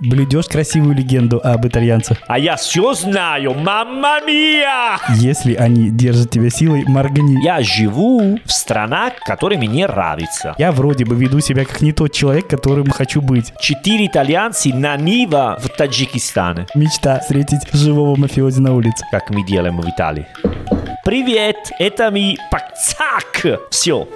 блюдешь красивую легенду об итальянцах. А я все знаю, мамма мия! Если они держат тебя силой, моргни. Я живу в странах, которые мне нравятся. Я вроде бы веду себя как не тот человек, которым хочу быть. Четыре итальянцы на Нива в Таджикистане, Мечта встретить живого мафиози на улице. как мы делаем в Италии. Привет, это ми Пакцак. Все.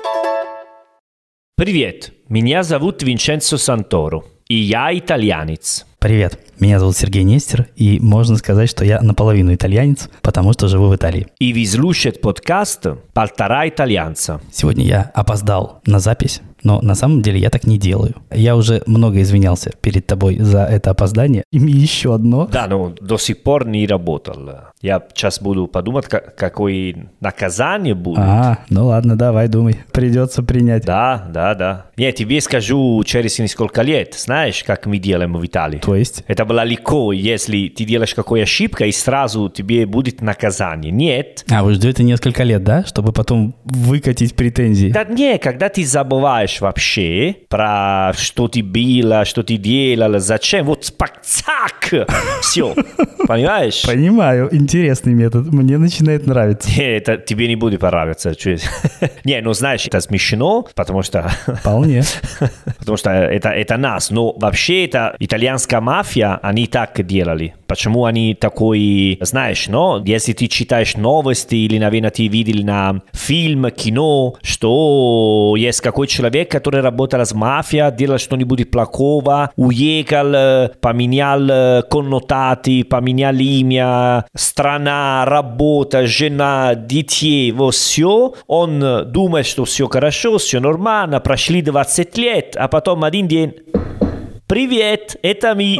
Привет, меня зовут Винченцо Санторо, и я итальянец. Привет, меня зовут Сергей Нестер, и можно сказать, что я наполовину итальянец, потому что живу в Италии. И вы слушаете подкаст «Полтора итальянца». Сегодня я опоздал на запись, но на самом деле я так не делаю. Я уже много извинялся перед тобой за это опоздание. И еще одно. Да, но до сих пор не работал. Я сейчас буду подумать, ка- какое наказание будет. А, ну ладно, давай, думай. Придется принять. Да, да, да. Я тебе скажу через несколько лет. Знаешь, как мы делаем в Италии? То есть? Это было легко, если ты делаешь какую ошибку, и сразу тебе будет наказание. Нет. А, вы ждете несколько лет, да? Чтобы потом выкатить претензии. Да не, когда ты забываешь вообще про что ты было, что ты делал, зачем, вот спакцак, все, понимаешь? Понимаю, интересный метод. Мне начинает нравиться. Не, Это тебе не будет понравиться. Не, ну знаешь, это смешно, потому что, Вполне. потому что это, это нас. Но вообще это итальянская мафия, они так делали. Почему они такой, знаешь, но если ты читаешь новости или, наверное, ты видел на фильм, кино, что есть какой человек, который работал с мафией, делал что-нибудь плохого, уехал, э, поменял э, коннотати, поменял имя, страна, работа, жена, детей, вот все. Он э, думает, что все хорошо, все нормально, прошли 20 лет, а потом один день... Priviet, etami.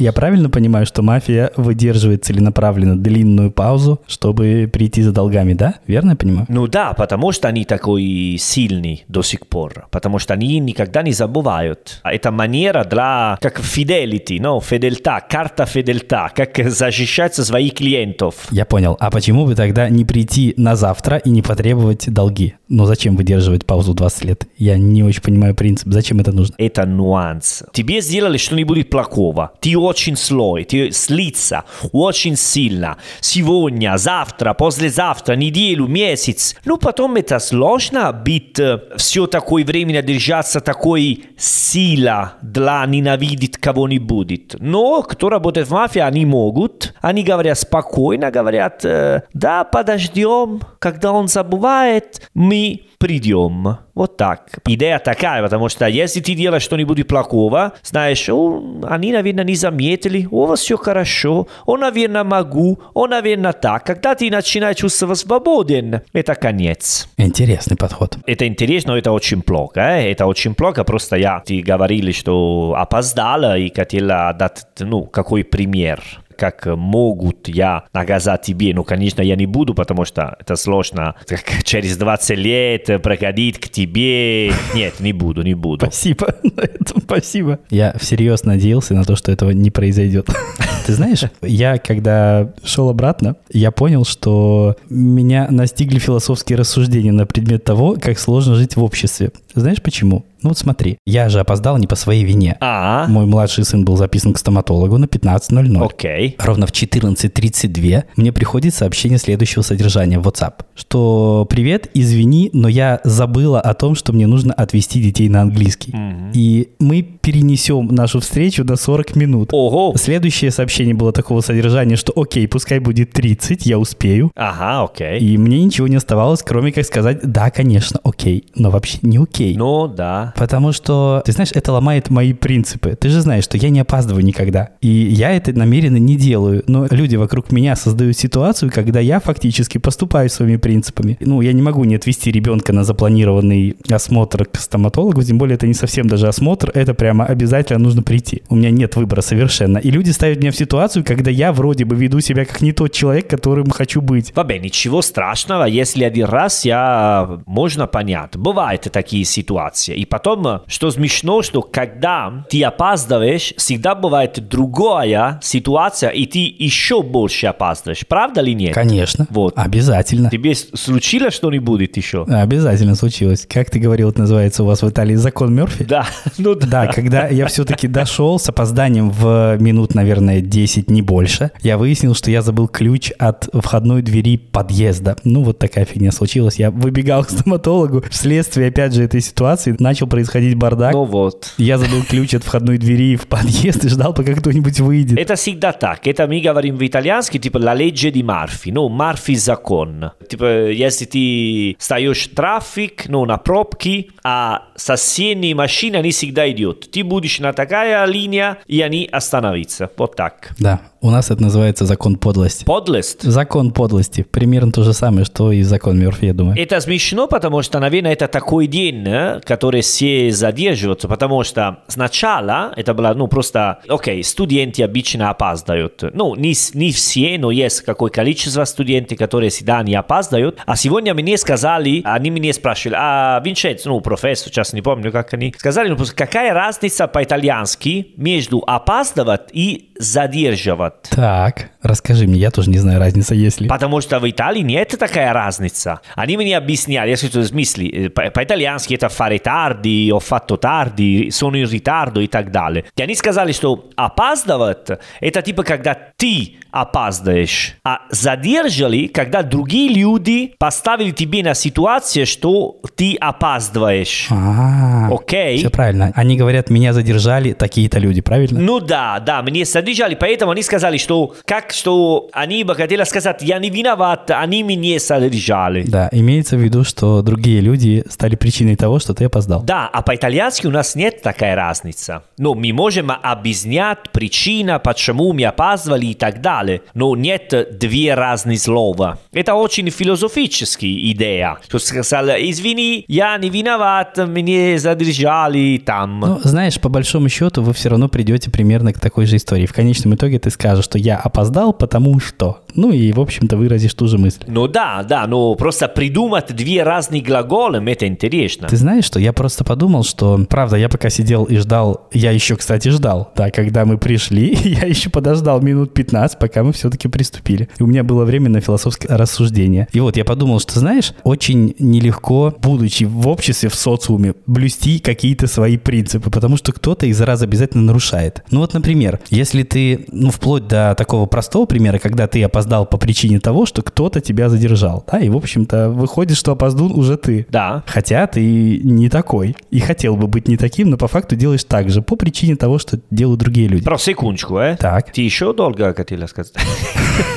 Я правильно понимаю, что мафия выдерживает целенаправленно длинную паузу, чтобы прийти за долгами, да? Верно я понимаю? Ну да, потому что они такой сильный до сих пор, потому что они никогда не забывают. А Это манера для, как fidelity, no, фидельта, карта фидельта, как защищать своих клиентов. Я понял. А почему бы тогда не прийти на завтра и не потребовать долги? Ну зачем выдерживать паузу 20 лет? Я не очень понимаю принцип. Зачем это нужно? Это нюанс. Тебе сделали что-нибудь плохого. Ты очень злой, ты слиться очень сильно. Сегодня, завтра, послезавтра, неделю, месяц. Ну, потом это сложно быть все такое время держаться такой сила для ненавидеть кого-нибудь. Но кто работает в мафии, они могут. Они говорят спокойно, говорят, э, да, подождем, когда он забывает, мы придем. Вот так. Идея такая, потому что если ты делаешь что-нибудь плохого, знаешь, «О, они, наверное, не заметили, у вас все хорошо, о, наверное, могу, о, наверное, так. Когда ты начинаешь чувствовать свободен, это конец. Интересный подход. Это интересно, но это очень плохо. э. Это очень плохо, просто я ты говорили, что опоздала и хотела дать, ну, какой пример как могут я наказать тебе. Ну, конечно, я не буду, потому что это сложно. Как через 20 лет проходить к тебе. Нет, не буду, не буду. Спасибо спасибо. Я всерьез надеялся на то, что этого не произойдет. Ты знаешь, я когда шел обратно, я понял, что меня настигли философские рассуждения на предмет того, как сложно жить в обществе. Знаешь почему? Ну вот смотри, я же опоздал не по своей вине. А, Мой младший сын был записан к стоматологу на 15.00. окей. Ровно в 14.32 мне приходит сообщение следующего содержания в WhatsApp, что «Привет, извини, но я забыла о том, что мне нужно отвезти детей на английский. И мы перенесем нашу встречу до 40 минут». Ого. Следующее сообщение было такого содержания, что «Окей, пускай будет 30, я успею». Ага, окей. И мне ничего не оставалось, кроме как сказать «Да, конечно, окей», но вообще не окей. Ну, да. Потому что, ты знаешь, это ломает мои принципы. Ты же знаешь, что я не опаздываю никогда. И я это намеренно не делаю. Но люди вокруг меня создают ситуацию, когда я фактически поступаю своими принципами. Ну, я не могу не отвести ребенка на запланированный осмотр к стоматологу, тем более это не совсем даже осмотр, это прямо обязательно нужно прийти. У меня нет выбора совершенно. И люди ставят меня в ситуацию, когда я вроде бы веду себя как не тот человек, которым хочу быть. Vabbè, ничего страшного, если один раз я... Можно понять. Бывают такие ситуации. И потом, что смешно, что когда ты опаздываешь, всегда бывает другая ситуация, и ты еще больше опаздываешь. Правда ли нет? Конечно. Вот. Обязательно. Тебе случилось что-нибудь еще? Обязательно случилось. Как ты говорил, это называется у вас в Италии закон Мерфи? Да, ну да. Да, когда я все-таки дошел с опозданием в минут, наверное, 10, не больше, я выяснил, что я забыл ключ от входной двери подъезда. Ну, вот такая фигня случилась. Я выбегал к стоматологу. Вследствие, опять же, этой ситуации начал происходить бардак. Ну вот. Я забыл ключ от входной двери в подъезд и ждал, пока кто-нибудь выйдет. Это всегда так. Это мы говорим в итальянский, типа, la legge di Murphy, ну, Murphy закон. Типа, если ты стоишь в трафик, ну, на пробке, а соседние машины, они всегда идут. Ты будешь на такая линия, и они остановятся. Вот так. Да, у нас это называется закон подлости. Подлость. Закон подлости. Примерно то же самое, что и закон Мерфи, я думаю. Это смешно, потому что, наверное, это такой день, э, который все задерживаются, потому что сначала это было, ну, просто, окей, студенты обычно опаздывают. Ну, не, не все, но есть какое количество студентов, которые всегда не опаздывают. А сегодня мне сказали, они меня спрашивали, а Винченцо, ну, профессор, сейчас не помню, как они, сказали, ну, какая разница по-итальянски между опаздывать и задерживать? Так, расскажи мне, я тоже не знаю разница, есть ли. Потому что в Италии нет такая разница. Они мне объясняли, скажу, в смысле, по- по-итальянски это fare tardi, ho fatto tardi, sono in ritardo и так далее. И они сказали, что опаздывать, это типа когда ты опаздываешь, а задержали, когда другие люди поставили тебе на ситуацию, что ты опаздываешь. А, Окей? все правильно. Они говорят, меня задержали такие-то люди, правильно? Ну да, да, мне задержали, поэтому они сказали, что как что они бы хотели сказать, я не виноват, они меня задержали. Да, имеется в виду, что другие люди стали причиной того, что ты опоздал. Да, а по-итальянски у нас нет такая разница. Ну, мы можем объяснять причина, почему мы опаздывали и так далее, но нет две разные слова. Это очень философическая идея. Что сказал, извини, я не виноват, меня задержали там. Ну, знаешь, по большому счету вы все равно придете примерно к такой же истории. В конечном итоге ты скажешь, что я опоздал, потому что. Ну и, в общем-то, выразишь ту же мысль. Ну да, да, но просто придумать две разные глаголы, это интересно. Ты знаешь, что я просто подумал, что, правда, я пока сидел и ждал, я еще, кстати, ждал, да, когда мы пришли, я еще подождал минут 15, пока мы все-таки приступили. И у меня было время на философское рассуждение. И вот я подумал, что, знаешь, очень нелегко, будучи в обществе, в социуме, блюсти какие-то свои принципы, потому что кто-то из раз обязательно нарушает. Ну вот, например, если ты, ну, вплоть до такого простого примера, когда ты опоздал по причине того, что кто-то тебя задержал, да, и, в общем-то, выходит, что опоздун уже ты. Да. Хотя ты не такой. И хотел бы быть не таким, но по факту делаешь так же, по причине того, что делают другие люди. Про секундочку, э? Так. Ты еще долго хотела сказать?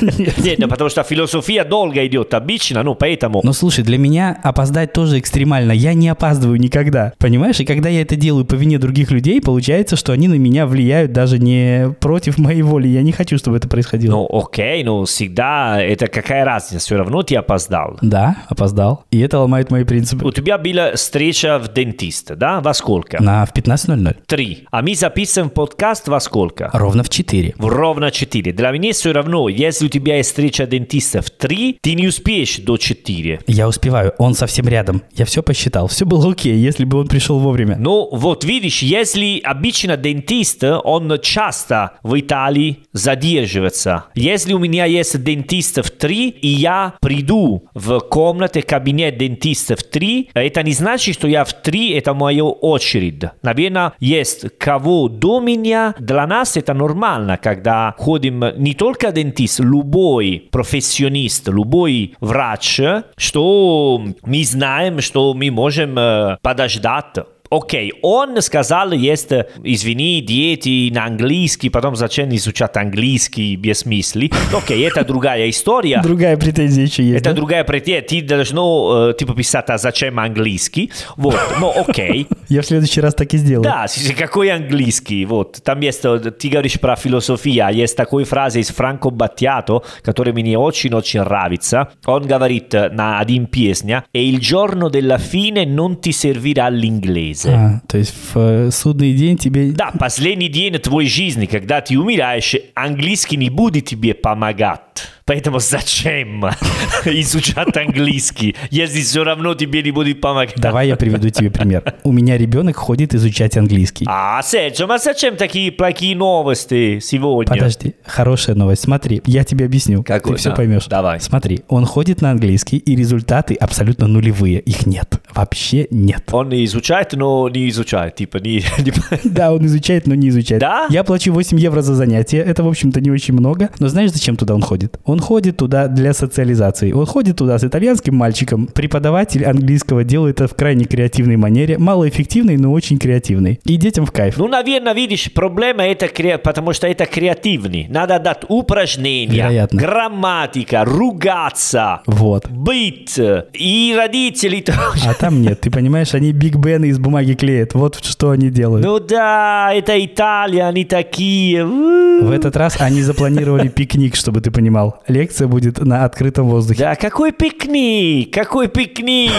Нет, ну, потому что философия долго идет обычно, ну поэтому... Но слушай, для меня опоздать тоже экстремально. Я не опаздываю никогда. Понимаешь? И когда я это делаю по вине других людей, получается, что они на меня влияют даже не против моей воли. Я не хочу, чтобы это происходило. Ну окей, ну всегда это какая разница, все равно ты опоздал. Да, опоздал. И это ломает мои принципы. У тебя была встреча в дентиста, да? Во сколько? На в 15.00. Три. А мы записываем подкаст во сколько? Ровно в 4. В ровно 4. Для меня все равно, если у тебя есть встреча дентиста в 3, ты не успеешь до 4. Я успеваю, он совсем рядом. Я все посчитал. Все было окей, если бы он пришел вовремя. Ну, вот видишь, если обычно дентист, он часто в Италии задерживается. Если у меня есть дентист в 3, и я приду в комнате, кабинет дентиста в 3, это не значит, что я в 3, это моя очередь. Наверное, есть кого до меня. Для нас это нормально, когда ходим не только дентист, любой профессионист, любой врач, что мы знаем, что мы можем э, подождать. Окей, он сказал, есть, э, извини, дети на английский, потом зачем изучать английский без смысла. Окей, это другая история. Другая претензия еще есть. Это да? другая претензия. Ты должно, э, типа, писать, а зачем английский? Вот, ну окей. Я в следующий раз так и сделаю. Да, с- какой английский? Вот, там есть, э, ты говоришь про философию, есть такой фраза из Франко Батtiato, которая мне очень-очень нравится. Он говорит э, на один песня, «E il giorno della fine non ti servirà l'inglese». А, то есть в э, судный день тебе... Да, последний день твоей жизни, когда ты умираешь, английский не будет тебе помогать. Поэтому зачем изучать английский, если все равно тебе не будет помогать? Давай я приведу тебе пример. У меня ребенок ходит изучать английский. А, Серджо, а зачем такие плохие новости сегодня? Подожди, хорошая новость. Смотри, я тебе объясню. Какой? Ты все Да, поймешь. давай. Смотри, он ходит на английский, и результаты абсолютно нулевые. Их нет. Вообще нет. Он изучает, но не изучает. Типа, не, не- Да, он изучает, но не изучает. Да? Я плачу 8 евро за занятие. Это, в общем-то, не очень много. Но знаешь, зачем туда он ходит? Он ходит туда для социализации. Он ходит туда с итальянским мальчиком. Преподаватель английского делает это в крайне креативной манере. Малоэффективной, но очень креативной. И детям в кайф. Ну, наверное, видишь, проблема это, кре- потому что это креативный. Надо дать упражнения, Вероятно. грамматика, ругаться, Вот. быть. И родители тоже. А там нет, ты понимаешь, они Биг Бены из бумаги клеят. Вот что они делают. Ну да, это Италия, они такие. В этот раз они запланировали пикник, чтобы ты понимал. Лекция будет на открытом воздухе. Да, какой пикник, какой пикник.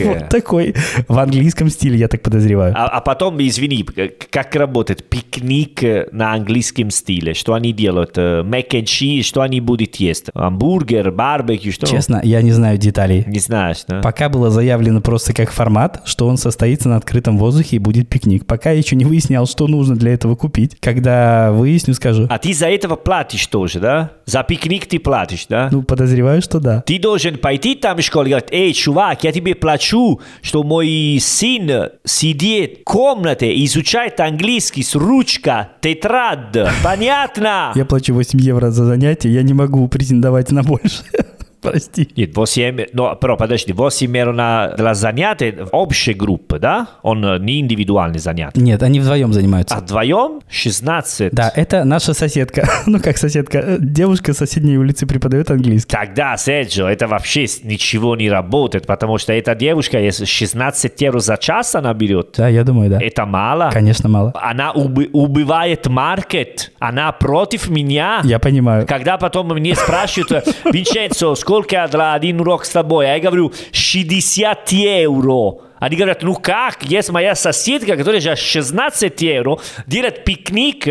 Вот такой. В английском стиле, я так подозреваю. А, а потом, извини, как работает пикник э, на английском стиле? Что они делают? Мэг and cheese, что они будут есть? Амбургер, барбекю, что? Честно, я не знаю деталей. Не знаешь, да? Пока было заявлено просто как формат, что он состоится на открытом воздухе и будет пикник. Пока я еще не выяснял, что нужно для этого купить. Когда выясню, скажу. А ты за этого платишь тоже, да? За пикник ты платишь, да? Ну, подозреваю, что да. Ты должен пойти там в школу и говорить, эй, чувак, я тебе плачу, что мой сын сидит в комнате, изучает английский с ручка, тетрад. Понятно? Я плачу 8 евро за занятие, я не могу претендовать на больше. Прости. Нет, 8, но, però, подожди, 8 евро на, для занятий общей группы, да? Он э, не индивидуальный занятие. Нет, они вдвоем занимаются. А вдвоем 16. Да, это наша соседка. Ну, как соседка? э, Девушка с соседней улицы преподает английский. Тогда, Серджио, это вообще ничего не работает, потому что эта девушка, если 16 евро за час она берет, Да, я думаю, да. это мало. Конечно, мало. Она уби- убивает маркет. Она против меня. Я понимаю. Когда потом мне спрашивают, Винченцо, сколько для один урок с тобой? А я говорю, 60 евро. Они говорят, ну как, есть моя соседка, которая за 16 евро делает пикник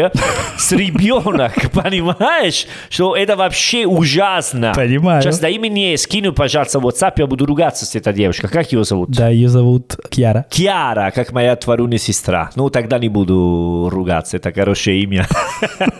с ребенок, понимаешь? Что это вообще ужасно. Понимаю. Сейчас дай мне скину, пожалуйста, в WhatsApp, я буду ругаться с этой девушкой. Как ее зовут? Да, ее зовут Кьяра. Киара, как моя творунная сестра. Ну, тогда не буду ругаться, это хорошее имя.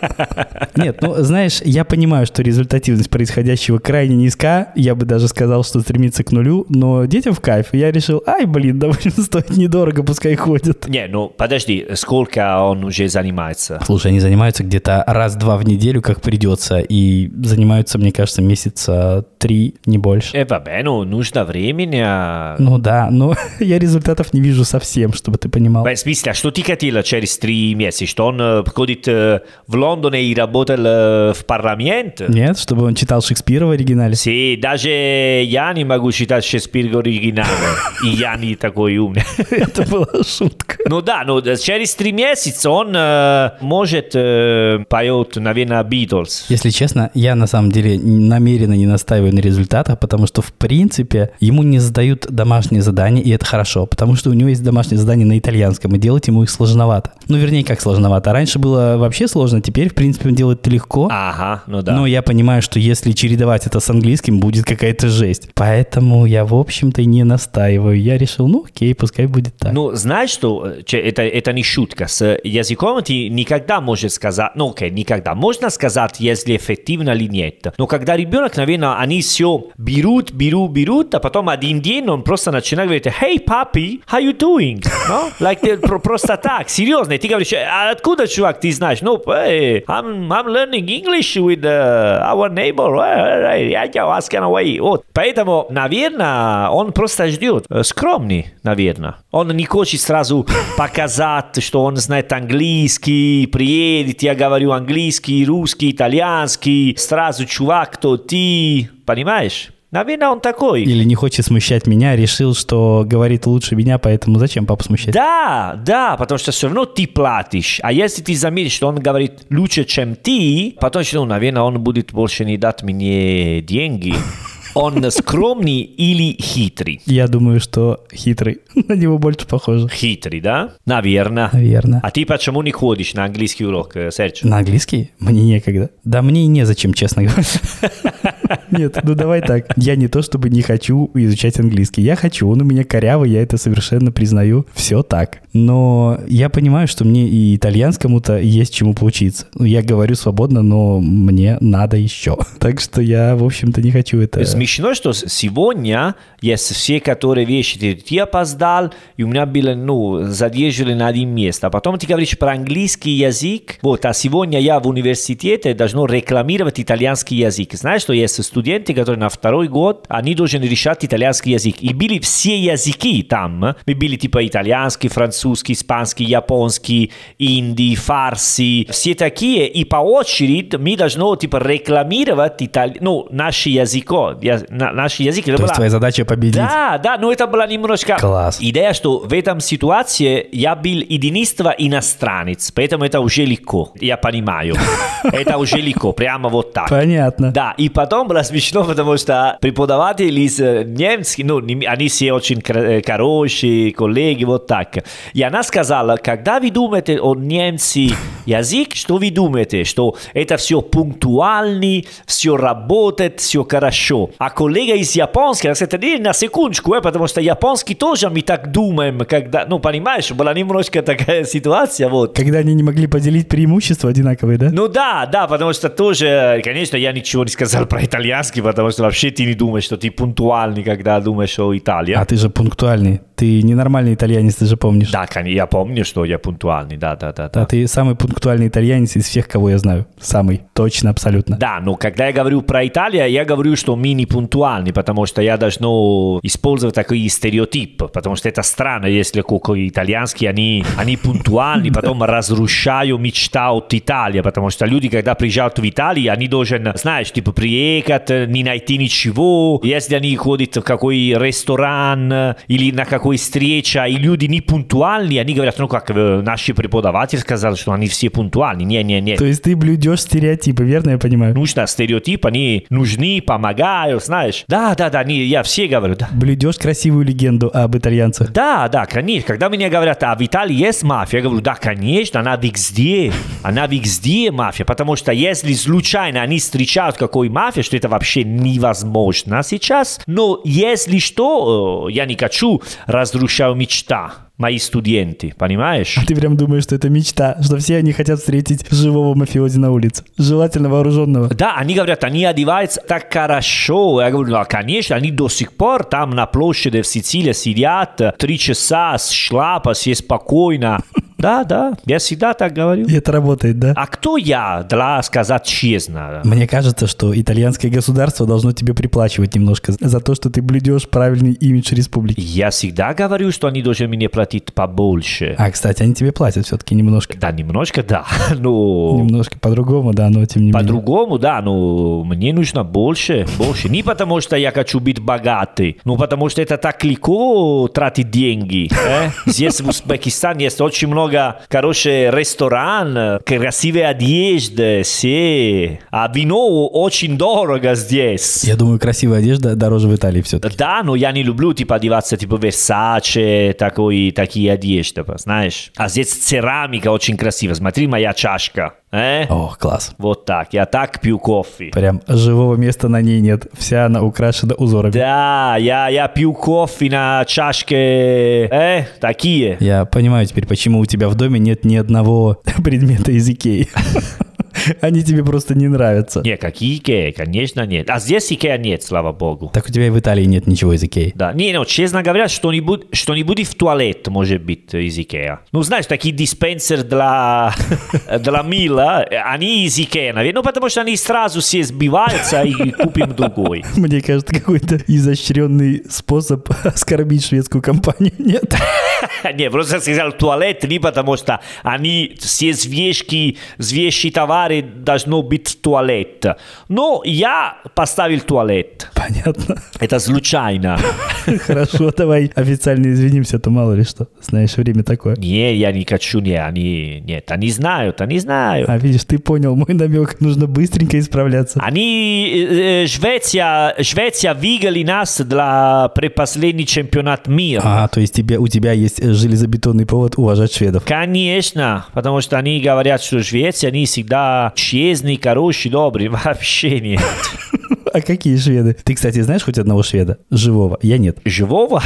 Нет, ну, знаешь, я понимаю, что результативность происходящего крайне низка. Я бы даже сказал, что стремится к нулю. Но детям в кайф. Я решил, ай, блин, довольно стоит недорого, пускай ходят. Не, ну, подожди, сколько он уже занимается? Слушай, они занимаются где-то раз-два в неделю, как придется. И занимаются, мне кажется, месяца три, не больше. Э, vabbè, ну, нужно времени. а- Ну да, но я результатов не вижу совсем, чтобы ты понимал. В смысле, а что ты хотела через три месяца? Что он э, ходит э, в Лондоне и работал э, в парламент? Нет, чтобы он читал Шекспира в оригинале. Sì, даже я не могу читать Шекспир оригинально. И я не такой умный. Это была шутка. Ну да, но через три месяца он э, может э, поет, наверное, Битлз. Если честно, я на самом деле намеренно не настаиваю на результатах, потому что, в принципе, ему не задают домашние задания, и это хорошо, потому что у него есть домашние задания на итальянском, и делать ему их сложновато. Ну, вернее, как сложновато. Раньше было вообще сложно, теперь, в принципе, он делает это легко. Ага, ну да. Но я понимаю, что если чередовать это с английским, будет какая-то жесть. Поэтому я, в общем-то, и не настаиваю. Я решил, ну окей, пускай будет так. Ну, знаешь, что э, это, это не шутка. С языком ты никогда можешь сказать, ну, окей, никогда. Можно сказать, если эффективно или нет. Но когда ребенок, наверное, они все берут, берут, берут, а потом один день он просто начинает говорить, hey, papi, how you doing? No? Like, э, про- просто так, серьезно. И ты говоришь, а откуда, чувак, ты знаешь? Ну, hey, I'm, I'm learning English with uh, our neighbor. Hey, hey, я asking away. Вот. Поэтому, наверное, он просто ждет. Скромный, наверное. Он не хочет сразу показать, что он знает английский, приедет, я говорю английский, русский, итальянский. Сразу, чувак, кто ты? Понимаешь? Наверное, он такой. Или не хочет смущать меня, решил, что говорит лучше меня, поэтому зачем папу смущать? Да, да, потому что все равно ты платишь. А если ты заметишь, что он говорит лучше, чем ты, потом, что, ну, наверное, он будет больше не дать мне деньги. Он скромный или хитрый? Я думаю, что хитрый. На него больше похоже. Хитрый, да? Наверное. Наверное. А ты почему не ходишь на английский урок, э, Серж? На английский? Мне некогда. Да мне и незачем, честно говоря. Нет, ну давай так. Я не то чтобы не хочу изучать английский. Я хочу, он у меня корявый, я это совершенно признаю. Все так. Но я понимаю, что мне и итальянскому-то есть чему поучиться. Ну, Я говорю свободно, но мне надо еще. Так что я, в общем-то, не хочу это... Смешно, что сегодня есть все, которые вещи, ты, ты опоздал, и у меня было, ну, задержали на один место. А потом ты говоришь про английский язык. Вот, а сегодня я в университете должен рекламировать итальянский язык. Знаешь, что есть студенты, которые на второй год, они должны решать итальянский язык. И были все языки там. Мы были типа итальянский, французский, испанский, японский, инди, фарси. Все такие. И по очереди мы должны типа рекламировать италь... ну, наш язык. Я- на- Наш язык. Это То была- есть твоя задача победить. да, да, но это была немножко... Класс. Идея, что в этом ситуации я был единство иностранец, поэтому это уже легко, я понимаю. Это уже легко, прямо вот так. Понятно. Да, и потом было смешно, потому что преподаватели из немецких, ну, они все очень хорошие, коллеги, вот так. И она сказала, когда вы думаете о немцы язык, что вы думаете? Что это все пунктуальный, все работает, все хорошо. А коллега из японского, она сказала, «Не, на секундочку, э, потому что японский тоже мы так думаем, когда, ну, понимаешь, была немножко такая ситуация, вот. Когда они не могли поделить преимущества одинаковые, да? Ну да, да, потому что тоже, конечно, я ничего не сказал про итальянский, потому что вообще ты не думаешь, что ты пунктуальный, когда думаешь о Италии. А ты же пунктуальный. Ты ненормальный итальянец, ты же помнишь. Да, я помню, что я пунктуальный, да, да, да. Да, ты самый пунктуальный итальянец из всех, кого я знаю. Самый. Точно, абсолютно. да но когда я говорю про Италию, я говорю, что мы не пунктуальны, потому что я должен использовать такой стереотип, потому что это странно, если какой итальянский, они, они пунктуальны, потом разрушаю мечта от Италии, потому что люди, когда приезжают в Италию, они должны, знаешь, типа приехать, не найти ничего, если они ходят в какой ресторан или на какой встреча, и люди не пунктуальны, они говорят, ну как э, наши преподаватели сказали, что они все пунктуальны. Не, не, не. То есть ты блюдешь стереотипы, верно я понимаю? Нужно стереотип, они нужны, помогают, знаешь. Да, да, да, не, я все говорю, да. Блюдешь красивую легенду об итальянцах. Да, да, конечно. Когда мне говорят, а в Италии есть мафия, я говорю, да, конечно, она везде. Она везде мафия, потому что если случайно они встречают какой мафия, что это вообще невозможно сейчас. Но если что, э, я не хочу разрушать мечта мои студенты, понимаешь? Ты прям думаешь, что это мечта, что все они хотят встретить живого мафиози на улице. Желательно вооруженного. Да, они говорят, они одеваются так хорошо. Я говорю, ну, конечно, они до сих пор там на площади в Сицилии сидят три часа с шляпа, все спокойно. Да, да, я всегда так говорю. И это работает, да? А кто я для сказать честно? Мне кажется, что итальянское государство должно тебе приплачивать немножко за то, что ты блюдешь правильный имидж республики. Я всегда говорю, что они должны мне платить побольше. А, кстати, они тебе платят все-таки немножко. Да, немножко да, но Немножко по-другому, да, но тем не менее. по-другому, да, но мне нужно больше, больше. Не потому, что я хочу быть богатый, но потому, что это так легко тратить деньги. э. Здесь в Узбекистане есть очень много хороший ресторан, красивые одежды, все. А вино очень дорого здесь. Я думаю, красивая одежда дороже в Италии все-таки. Да, но я не люблю типа одеваться типа Versace, такой, такие одежды, знаешь. А здесь церамика очень красивая. Смотри, моя чашка. Э? О, класс. Вот так. Я так пью кофе. Прям живого места на ней нет. Вся она украшена узорами. Да, я, я пью кофе на чашке. Э, такие. Я понимаю теперь, почему у тебя в доме нет ни одного предмета из Икеи. Они тебе просто не нравятся. Не, какие Икея? Конечно, нет. А здесь Икея нет, слава богу. Так у тебя и в Италии нет ничего из Икеи. Да, не, ну, честно говоря, что-нибудь, что-нибудь в туалет может быть из Икея. Ну, знаешь, такие диспенсер для, для мыла, они из Икея, наверное, ну, потому что они сразу все сбиваются и купим другой. Мне кажется, какой-то изощренный способ оскорбить шведскую компанию. Нет. Не, просто сказал туалет, не потому что они все вещи, вещи товары должно быть туалет. Но я поставил туалет. Понятно. Это случайно. Хорошо, давай официально извинимся, а то мало ли что. Знаешь, время такое. Не, я не хочу, не, они, нет, они знают, они знают. А видишь, ты понял мой намек. Нужно быстренько исправляться. Они, э, э, Швеция, Швеция выиграли нас для предпоследний чемпионат мира. А, то есть тебе, у тебя есть железобетонный повод уважать шведов. Конечно, потому что они говорят, что Швеция, они всегда честные, хорошие, добрые. Вообще нет. А какие шведы? Ты, кстати, знаешь хоть одного шведа? Живого? Я нет. Живого?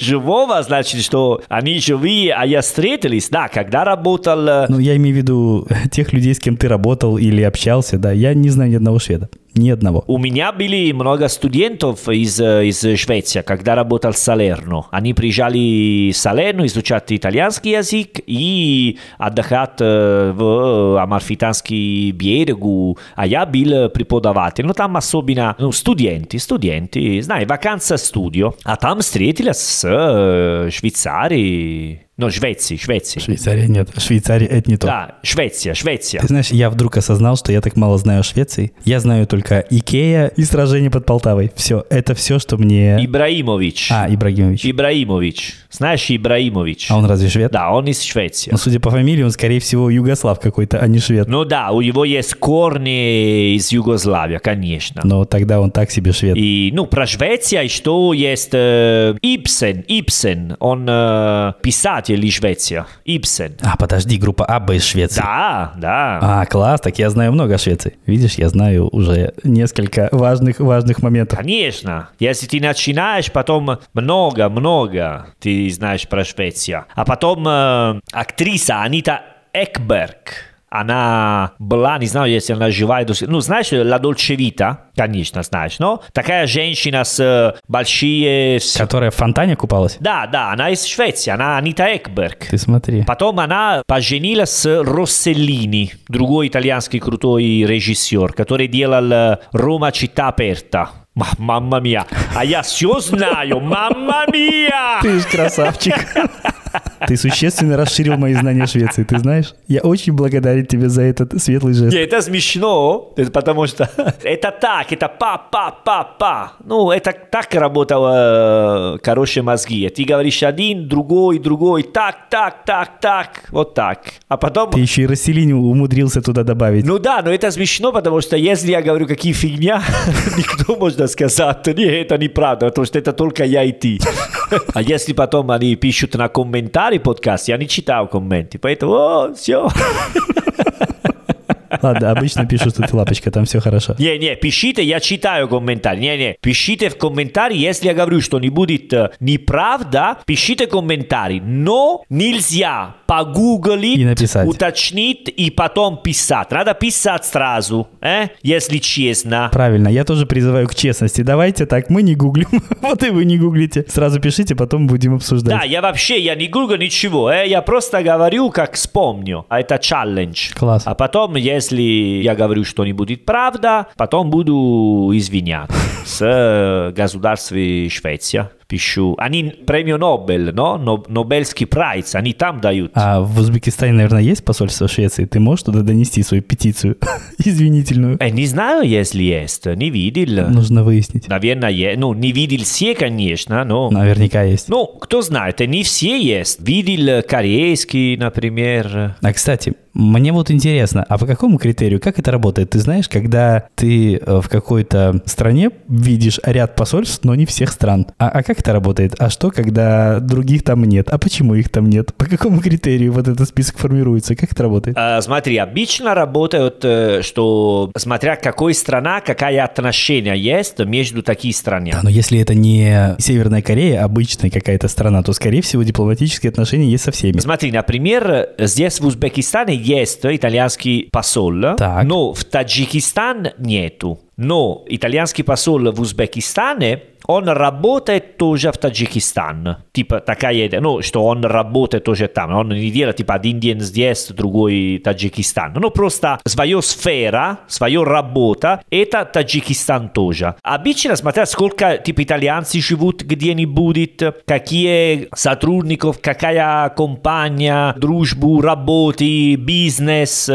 Живого, значит, что они живые, а я встретились. Да, когда работал... э, Ну, я имею в виду тех людей, с кем ты работал или общался, да. Я не знаю ни одного шведа. Ни одного. У меня были много студентов из, э, из Швеции, когда работал в Салерно. Они приезжали в Салерно изучать итальянский язык и отдыхать э, в Амальфитанский берегу. А я был э, преподаватель. Ну, там особенно ну, студенты, студенты, знаешь, вакансия студио. А там встретились с э, Швейцарией. Ну, Швеции, Швеции. Швейцария нет. Швейцария это не то. Да, Швеция, Швеция. Ты знаешь, я вдруг осознал, что я так мало знаю о Швеции. Я знаю только Икея и сражение под Полтавой. Все, это все, что мне... Ибраимович. А, Ибрагимович. Ибраимович. Знаешь Ибраимович? А он разве швед? Да, он из Швеции. Ну, судя по фамилии, он, скорее всего, югослав какой-то, а не швед. Ну да, у него есть корни из Югославии, конечно. Но тогда он так себе швед. И, ну, про Швецию что есть э, Ипсен, Ипсен, он э, писатель из Швеции, Ипсен. А, подожди, группа Абба из Швеции. Да, да. А, класс, так я знаю много о Швеции. Видишь, я знаю уже несколько важных, важных моментов. Конечно. Если ты начинаешь, потом много-много ты знаешь про Швецию. А потом э, актриса Анита Экберг. Она была, не знаю, если она жива. до сих- Ну, знаешь, La Dolce Vita? Конечно, знаешь, но такая женщина с э, большие... Которая в фонтане купалась? Да, да, она из Швеции, она Анита Экберг. Ты смотри. Потом она поженилась с Росселлини, другой итальянский крутой режиссер, который делал э, «Рома città aperta». Ма- Мамма мия. А я все знаю. Мамма мия. Ты ж красавчик. Ты существенно расширил мои знания Швеции, ты знаешь? Я очень благодарен тебе за этот светлый жест. Не, это смешно, это потому что это так, это па-па-па-па. Ну, это так работало э, хорошие мозги. Ты говоришь один, другой, другой, так, так, так, так, вот так. А потом... Ты еще и расселению умудрился туда добавить. Ну да, но это смешно, потому что если я говорю какие фигня, никто может сказать, не, это неправда, потому что это только я и ты. А если потом они пишут на комментарии подкаст, я не читаю комменты, поэтому о, все. Ладно, обычно пишут, что ты лапочка, там все хорошо. Не-не, пишите, я читаю комментарии. Не-не, пишите в комментарии, если я говорю, что не будет э, неправда, пишите комментарий. Но нельзя погуглить, И написать. уточнить и потом писать. Надо писать сразу, э? если честно. Правильно, я тоже призываю к честности. Давайте так, мы не гуглим, вот и вы не гуглите. Сразу пишите, потом будем обсуждать. Да, я вообще, я не гуглю ничего, э? я просто говорю, как вспомню. А это челлендж. Класс. А потом, если я говорю, что не будет правда, потом буду извинять с государством Швеция. Пишу. Они премию Нобель, но? Но- Нобелевский прайс, они там дают. А в Узбекистане, наверное, есть посольство Швеции? Ты можешь туда донести свою петицию извинительную? Э, не знаю, если есть, не видел. Нужно выяснить. Наверное, есть. Ну, не видел все, конечно, но... Наверняка есть. Ну, кто знает, не все есть. Видел корейский, например. А, кстати, мне вот интересно, а по какому критерию, как это работает? Ты знаешь, когда ты э, в какой-то стране видишь ряд посольств, но не всех стран. А, а как это работает? А что, когда других там нет? А почему их там нет? По какому критерию вот этот список формируется? Как это работает? А, смотри, обычно работают, э, что смотря какой страна, какая отношения есть между такими странами. Да, но если это не Северная Корея, обычная какая-то страна, то, скорее всего, дипломатические отношения есть со всеми. Смотри, например, здесь в Узбекистане есть итальянский посол, Так. но в Таджикистан нету. Но итальянский посол в Узбекистане он работает тоже в Таджикистан. Типа такая идея, ну, что он работает тоже там. Он не делает типа один день здесь, другой Таджикистан. Ну, просто своя сфера, своя работа, это Таджикистан тоже. Обычно смотря сколько типа итальянцы живут где-нибудь, какие сотрудников, какая компания, дружбу, работы, бизнес.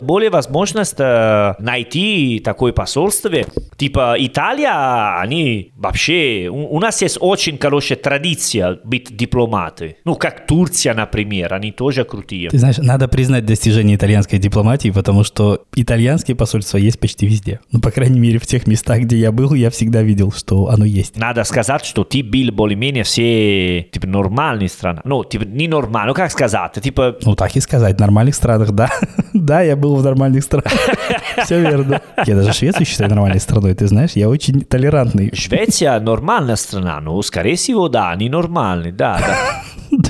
Более возможность найти такое посольство. Типа Италия, они вообще... У у нас есть очень хорошая традиция быть дипломаты. Ну, как Турция, например, они тоже крутые. Ты знаешь, надо признать достижение итальянской дипломатии, потому что итальянские посольства есть почти везде. Ну, по крайней мере, в тех местах, где я был, я всегда видел, что оно есть. Надо сказать, что ты был более-менее все, типа, нормальные страны. Ну, типа, не нормально, ну, как сказать, типа, Ну, так и сказать, в нормальных странах, да. Да, я был в нормальных странах. Все верно. Я даже Швецию считаю нормальной страной, ты знаешь, я очень толерантный. Швеция нормальная страна, ну, скорее всего, да, они нормальные, да, да.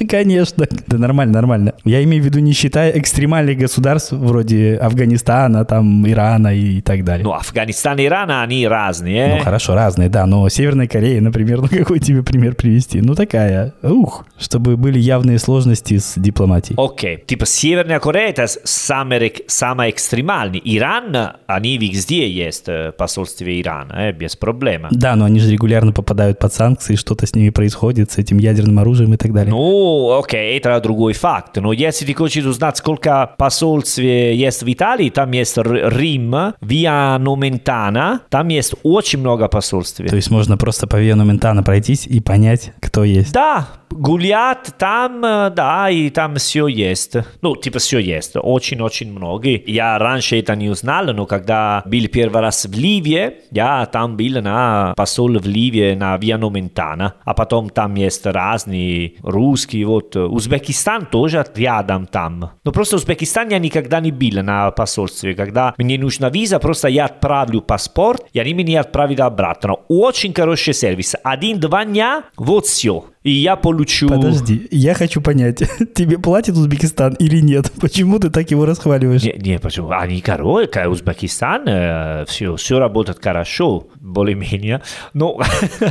Да, конечно. Да нормально, нормально. Я имею в виду, не считая экстремальных государств вроде Афганистана, там, Ирана и так далее. Ну, Афганистан и Иран, они разные, Ну, хорошо, разные, да, но Северная Корея, например, ну какой тебе пример привести? Ну, такая, ух, чтобы были явные сложности с дипломатией. Окей, типа Северная Корея это самый, самый экстремальный. Иран, они везде есть э, посольстве Ирана, э, без проблем. Да, но они же регулярно попадают под санкции, что-то с ними происходит, с этим ядерным оружием и так далее. Ну, окей, это другой факт. Но если ты хочешь узнать, сколько посольств есть в Италии, там есть Рим, Виа Номентана, там есть очень много посольств. То есть можно просто по Вену Ментана пройтись и понять, кто есть. Да, гулять там, да, и там все есть. Ну, типа все есть, очень-очень много. Я раньше это не узнал, но когда был первый раз в Ливии, я там был на посол в Ливии на Виа Номентана, а потом там есть разные русские, вот Узбекистан тоже рядом там. Но просто Узбекистан я никогда не был на посольстве. Когда мне нужна виза, просто я отправлю паспорт, и они меня отправят обратно. Очень хороший сервис. Один-два дня, вот все. И я получу... Подожди, я хочу понять, тебе платит Узбекистан или нет? Почему ты так его расхваливаешь? Не, не, почему? Они король, Узбекистан, все, все работает хорошо, более-менее. Но,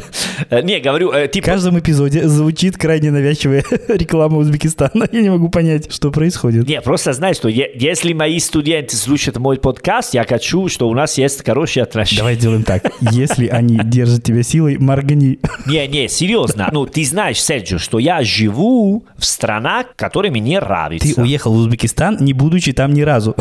не, говорю, э, В типа... каждом эпизоде звучит крайне навязчивая реклама Узбекистана. Я не могу понять, что происходит. Не, просто знай, что если мои студенты слушают мой подкаст, я хочу, что у нас есть хорошие отношения. Давай сделаем так. Если они держат тебя силой, моргни. Не, не, серьезно. Ну, ты знаешь, Серджио, что я живу в странах, которые мне нравятся. Ты уехал в Узбекистан, не будучи там ни разу.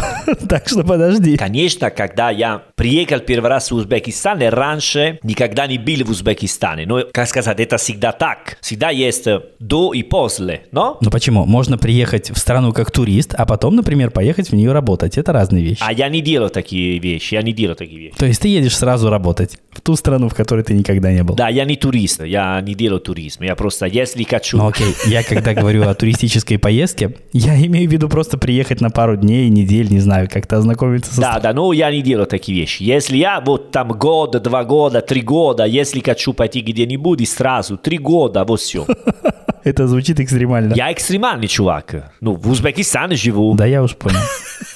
Так что подожди. Конечно, когда я приехал первый раз в Узбекистан, я раньше никогда не был в Узбекистане. Но, как сказать, это всегда так. Всегда есть до и после, но? Ну почему? Можно приехать в страну как турист, а потом, например, поехать в нее работать. Это разные вещи. А я не делаю такие вещи, я не делаю такие вещи. То есть ты едешь сразу работать в ту страну, в которой ты никогда не был. Да, я не турист, я не делаю туризм. Я просто, если хочу... Ну окей, я когда говорю о туристической поездке, я имею в виду просто приехать на пару дней, недель, не знаю, как-то ознакомиться со... Да, да, но я не делаю такие вещи. Если я вот там год, два года, три года, если хочу пойти где-нибудь, сразу три года, вот все. Это звучит экстремально. Я экстремальный чувак. Ну, в Узбекистане живу. Да, я уж понял.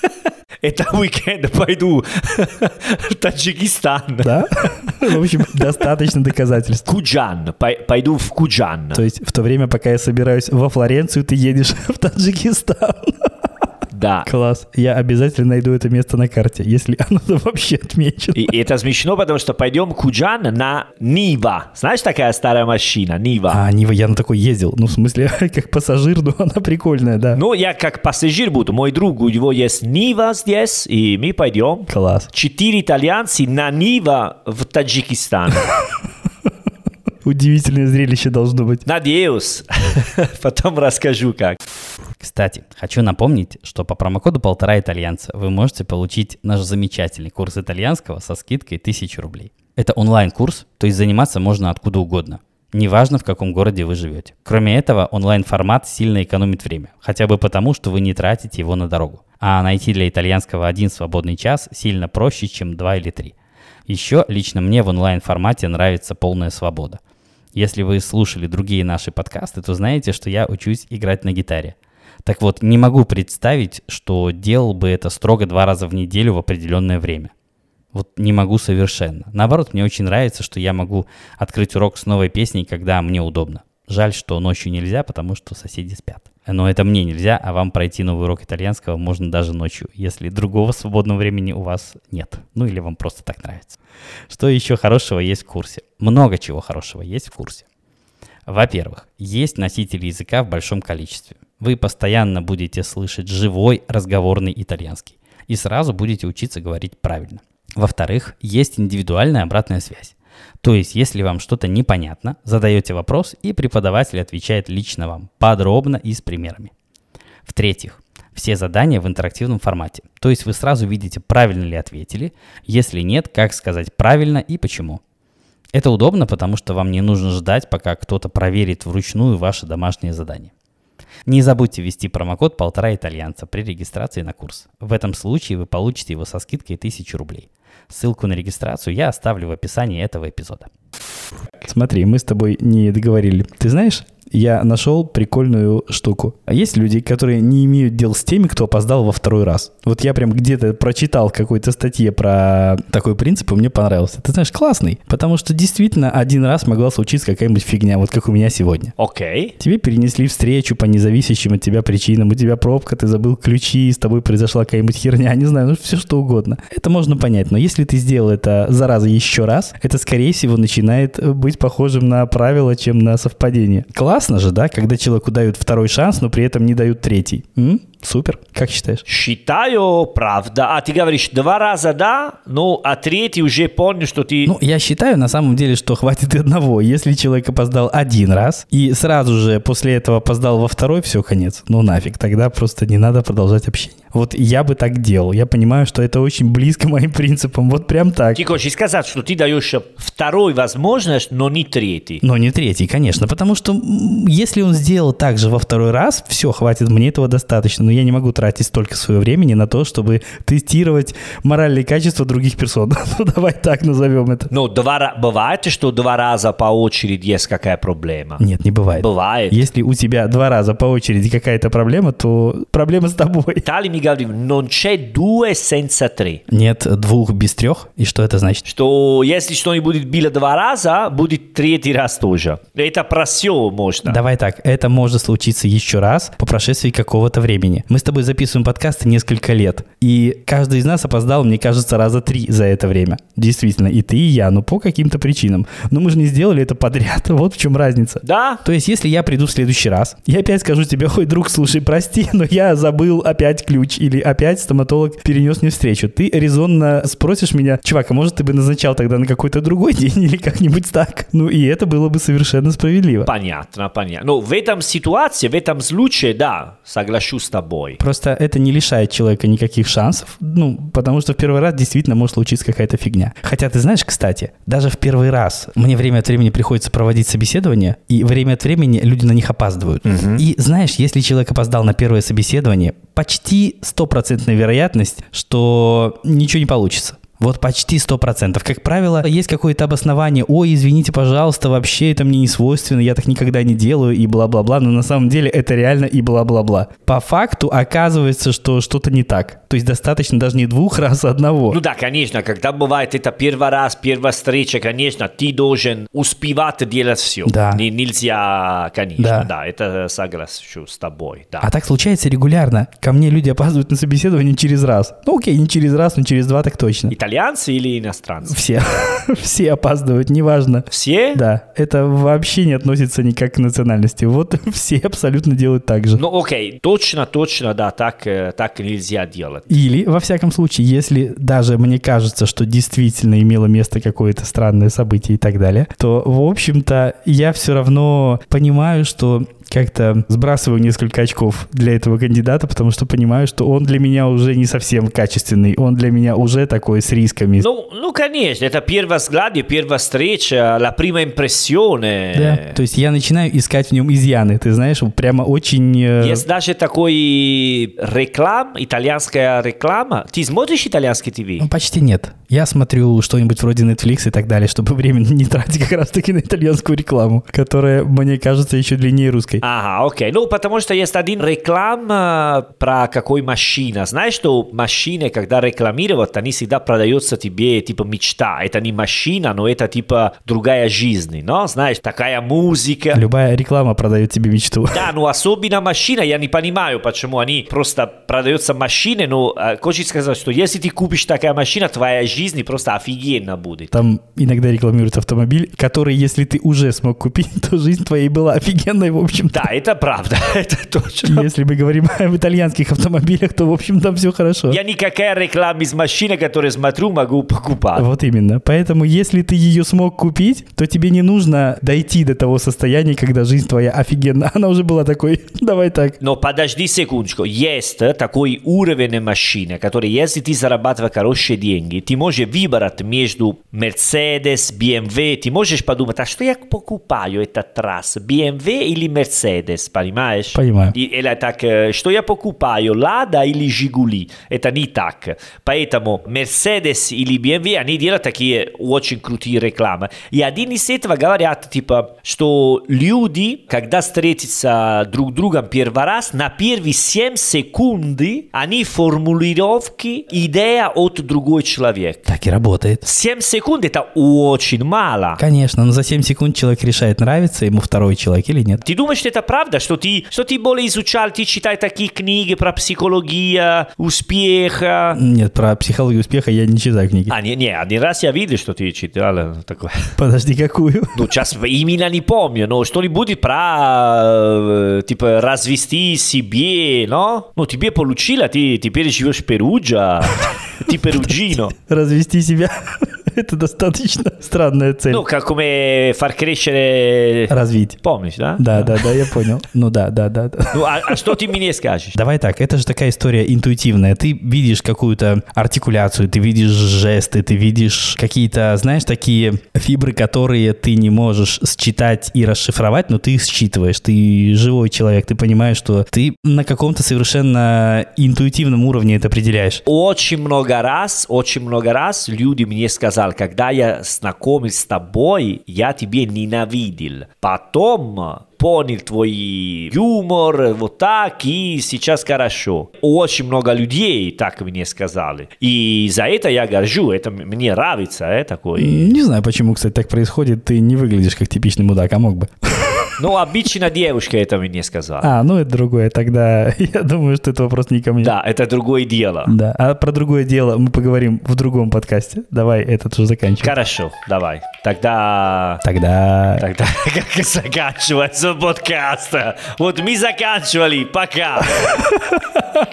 Это уикенд пойду в Таджикистан. Да? В общем, достаточно доказательств. Куджан. Пой- Пойду в Куджан. То есть в то время, пока я собираюсь во Флоренцию, ты едешь в Таджикистан. Да. Класс. Я обязательно найду это место на карте, если оно вообще отмечено. И это смешно, потому что пойдем Куджан на Нива. Знаешь, такая старая машина, Нива. А, Нива, я на такой ездил. Ну, в смысле, как пассажир, но она прикольная, да. Ну, я как пассажир буду. Мой друг, у него есть Нива здесь, и мы пойдем. Класс. Четыре итальянцы на Нива в Таджикистан. Удивительное зрелище должно быть. Надеюсь. Потом расскажу как. Кстати, хочу напомнить, что по промокоду полтора итальянца вы можете получить наш замечательный курс итальянского со скидкой 1000 рублей. Это онлайн-курс, то есть заниматься можно откуда угодно. Неважно, в каком городе вы живете. Кроме этого, онлайн-формат сильно экономит время. Хотя бы потому, что вы не тратите его на дорогу. А найти для итальянского один свободный час сильно проще, чем два или три. Еще лично мне в онлайн-формате нравится полная свобода. Если вы слушали другие наши подкасты, то знаете, что я учусь играть на гитаре. Так вот, не могу представить, что делал бы это строго два раза в неделю в определенное время. Вот не могу совершенно. Наоборот, мне очень нравится, что я могу открыть урок с новой песней, когда мне удобно. Жаль, что ночью нельзя, потому что соседи спят. Но это мне нельзя, а вам пройти новый урок итальянского можно даже ночью, если другого свободного времени у вас нет. Ну или вам просто так нравится. Что еще хорошего есть в курсе? Много чего хорошего есть в курсе. Во-первых, есть носители языка в большом количестве. Вы постоянно будете слышать живой разговорный итальянский и сразу будете учиться говорить правильно. Во-вторых, есть индивидуальная обратная связь. То есть, если вам что-то непонятно, задаете вопрос, и преподаватель отвечает лично вам, подробно и с примерами. В-третьих, все задания в интерактивном формате. То есть вы сразу видите, правильно ли ответили, если нет, как сказать правильно и почему. Это удобно, потому что вам не нужно ждать, пока кто-то проверит вручную ваше домашнее задание. Не забудьте ввести промокод «Полтора итальянца» при регистрации на курс. В этом случае вы получите его со скидкой 1000 рублей. Ссылку на регистрацию я оставлю в описании этого эпизода. Смотри, мы с тобой не договорили. Ты знаешь, я нашел прикольную штуку. Есть люди, которые не имеют дел с теми, кто опоздал во второй раз. Вот я прям где-то прочитал какой-то статье про такой принцип, и мне понравился. Ты знаешь, классный, потому что действительно один раз могла случиться какая-нибудь фигня, вот как у меня сегодня. Окей. Okay. Тебе перенесли встречу по независящим от тебя причинам, у тебя пробка, ты забыл ключи, с тобой произошла какая-нибудь херня, не знаю, ну все что угодно. Это можно понять, но если ты сделал это зараза еще раз, это скорее всего начинает быть похожим на правило, чем на совпадение. Класс классно же, да, когда человеку дают второй шанс, но при этом не дают третий. М? Супер. Как считаешь? Считаю, правда. А ты говоришь, два раза да, ну, а третий уже понял, что ты... Ну, я считаю, на самом деле, что хватит и одного. Если человек опоздал один раз, и сразу же после этого опоздал во второй, все, конец. Ну, нафиг. Тогда просто не надо продолжать общение. Вот я бы так делал. Я понимаю, что это очень близко моим принципам. Вот прям так. Ты хочешь сказать, что ты даешь второй возможность, но не третий? Но не третий, конечно. Потому что если он сделал так же во второй раз, все, хватит, мне этого достаточно. Но я не могу тратить столько своего времени на то, чтобы тестировать моральные качества других персон. ну, давай так назовем это. Ну, два, бывает, что два раза по очереди есть какая проблема? Нет, не бывает. Бывает. Если у тебя два раза по очереди какая-то проблема, то проблема с тобой. Тали ми говорим, c'è due senza tre. Нет двух без трех. И что это значит? Что если что-нибудь было два раза, будет третий раз тоже. Это про все можно. Давай так, это может случиться еще раз по прошествии какого-то времени. Мы с тобой записываем подкасты несколько лет, и каждый из нас опоздал, мне кажется, раза три за это время. Действительно, и ты, и я, но по каким-то причинам. Но мы же не сделали это подряд, вот в чем разница. Да. То есть, если я приду в следующий раз, я опять скажу тебе, ой, друг, слушай, прости, но я забыл опять ключ, или опять стоматолог перенес мне встречу. Ты резонно спросишь меня, чувак, а может ты бы назначал тогда на какой-то другой день или как-нибудь так? Ну и это было бы совершенно справедливо. Понятно, понятно. Ну, в этом ситуации, в этом случае, да, соглашусь с тобой. Просто это не лишает человека никаких шансов, ну, потому что в первый раз действительно может случиться какая-то фигня. Хотя ты знаешь, кстати, даже в первый раз мне время от времени приходится проводить собеседование, и время от времени люди на них опаздывают. Угу. И знаешь, если человек опоздал на первое собеседование, почти стопроцентная вероятность, что ничего не получится. Вот почти 100%. Как правило, есть какое-то обоснование. Ой, извините, пожалуйста, вообще это мне не свойственно, я так никогда не делаю и бла-бла-бла. Но на самом деле это реально и бла-бла-бла. По факту оказывается, что что-то не так. То есть достаточно даже не двух раз, а одного. Ну да, конечно, когда бывает это первый раз, первая встреча, конечно, ты должен успевать делать все. Да. Не, нельзя, конечно, да. да, это соглашусь с тобой. Да. А так случается регулярно. Ко мне люди опаздывают на собеседование через раз. Ну окей, не через раз, но через два так точно. Итальянцы или иностранцы? Все. Все опаздывают, неважно. Все? Да. Это вообще не относится никак к национальности. Вот все абсолютно делают так же. Ну окей, точно, точно, да, так, э, так нельзя делать. Или, во всяком случае, если даже мне кажется, что действительно имело место какое-то странное событие и так далее, то, в общем-то, я все равно понимаю, что как-то сбрасываю несколько очков для этого кандидата, потому что понимаю, что он для меня уже не совсем качественный, он для меня уже такой с рисками. Ну, ну конечно, это первый взгляд первая встреча, la prima impressione. Да, то есть я начинаю искать в нем изъяны, ты знаешь, прямо очень... Э, Есть даже такой реклам, итальянская реклама. Ты смотришь итальянский ТВ? Ну, почти нет. Я смотрю что-нибудь вроде Netflix и так далее, чтобы время не тратить как раз-таки на итальянскую рекламу, которая, мне кажется, еще длиннее русской классической. Ага, окей. Ну, потому что есть один реклама про какой машина. Знаешь, что машины, когда рекламируют, они всегда продаются тебе, типа, мечта. Это не машина, но это, типа, другая жизнь. Но, знаешь, такая музыка. Любая реклама продает тебе мечту. Да, ну особенно машина, я не понимаю, почему они просто продаются машины, но э, хочется сказать, что если ты купишь такая машина, твоя жизнь просто офигенно будет. Там иногда рекламируют автомобиль, который, если ты уже смог купить, то жизнь твоей была офигенной, в общем. Да, это правда, это точно. Если мы говорим об итальянских автомобилях, то, в общем, там все хорошо. Я никакая реклама из машины, которую смотрю, могу покупать. Вот именно. Поэтому, если ты ее смог купить, то тебе не нужно дойти до того состояния, когда жизнь твоя офигенна. Она уже была такой. Давай так. Но подожди секундочку. Есть такой уровень машины, который, если ты зарабатываешь хорошие деньги, ты можешь выбрать между Mercedes, BMW, ты можешь подумать, а что я покупаю этот раз, BMW или Mercedes, понимаешь? Понимаю. И, или так, что я покупаю, Лада или Жигули? Это не так. Поэтому Mercedes или BMW, они делают такие очень крутые рекламы. И один из этого говорят, типа, что люди, когда встретятся друг с другом первый раз, на первые 7 секунд они формулировки идея от другой человека. Так и работает. 7 секунд это очень мало. Конечно, но за 7 секунд человек решает, нравится ему второй человек или нет. Ты думаешь, что это правда, что ты, что ты более изучал, ты читаешь такие книги про психологию, успеха? Нет, про психологию успеха я не читаю книги. А, не, не, один раз я видел, что ты читал такое. Подожди, какую? Ну, сейчас именно не помню, но что-нибудь про, типа, развести себе, но? Ну, тебе получило, ты теперь живешь в Перуджа, ты перуджино. Развести себя. Это достаточно странная цель. Ну, как come far crescere... Развить. Помнишь, да? Да, да, да, я понял. Ну да, да, да. да. Ну, а, а что ты мне скажешь? Давай так, это же такая история интуитивная. Ты видишь какую-то артикуляцию, ты видишь жесты, ты видишь какие-то, знаешь, такие фибры, которые ты не можешь считать и расшифровать, но ты их считываешь. Ты живой человек, ты понимаешь, что ты на каком-то совершенно интуитивном уровне это определяешь. Очень много раз, очень много раз люди мне сказали, когда я знакомился с тобой, я тебе ненавидел. Потом понял твой юмор, вот так, и сейчас хорошо. Очень много людей так мне сказали. И за это я горжу, это мне нравится, э, такой. Не знаю, почему, кстати, так происходит. Ты не выглядишь как типичный мудак, а мог бы. Ну, обычно девушка это мне сказала. А, ну это другое. Тогда я думаю, что это вопрос не ко мне. Да, это другое дело. Да. А про другое дело мы поговорим в другом подкасте. Давай этот уже заканчиваем. Хорошо, давай. Тогда... Тогда... Тогда как заканчивается подкаст? Вот мы заканчивали, пока.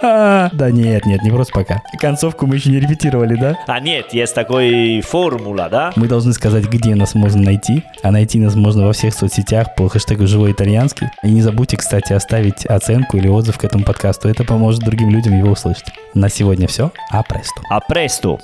Да нет, нет, не просто пока. Концовку мы еще не репетировали, да? А нет, есть такой формула, да? Мы должны сказать, где нас можно найти. А найти нас можно во всех соцсетях по хэштегу «Живой итальянский». И не забудьте, кстати, оставить оценку или отзыв к этому подкасту. Это поможет другим людям его услышать. На сегодня все. А престо. А престо.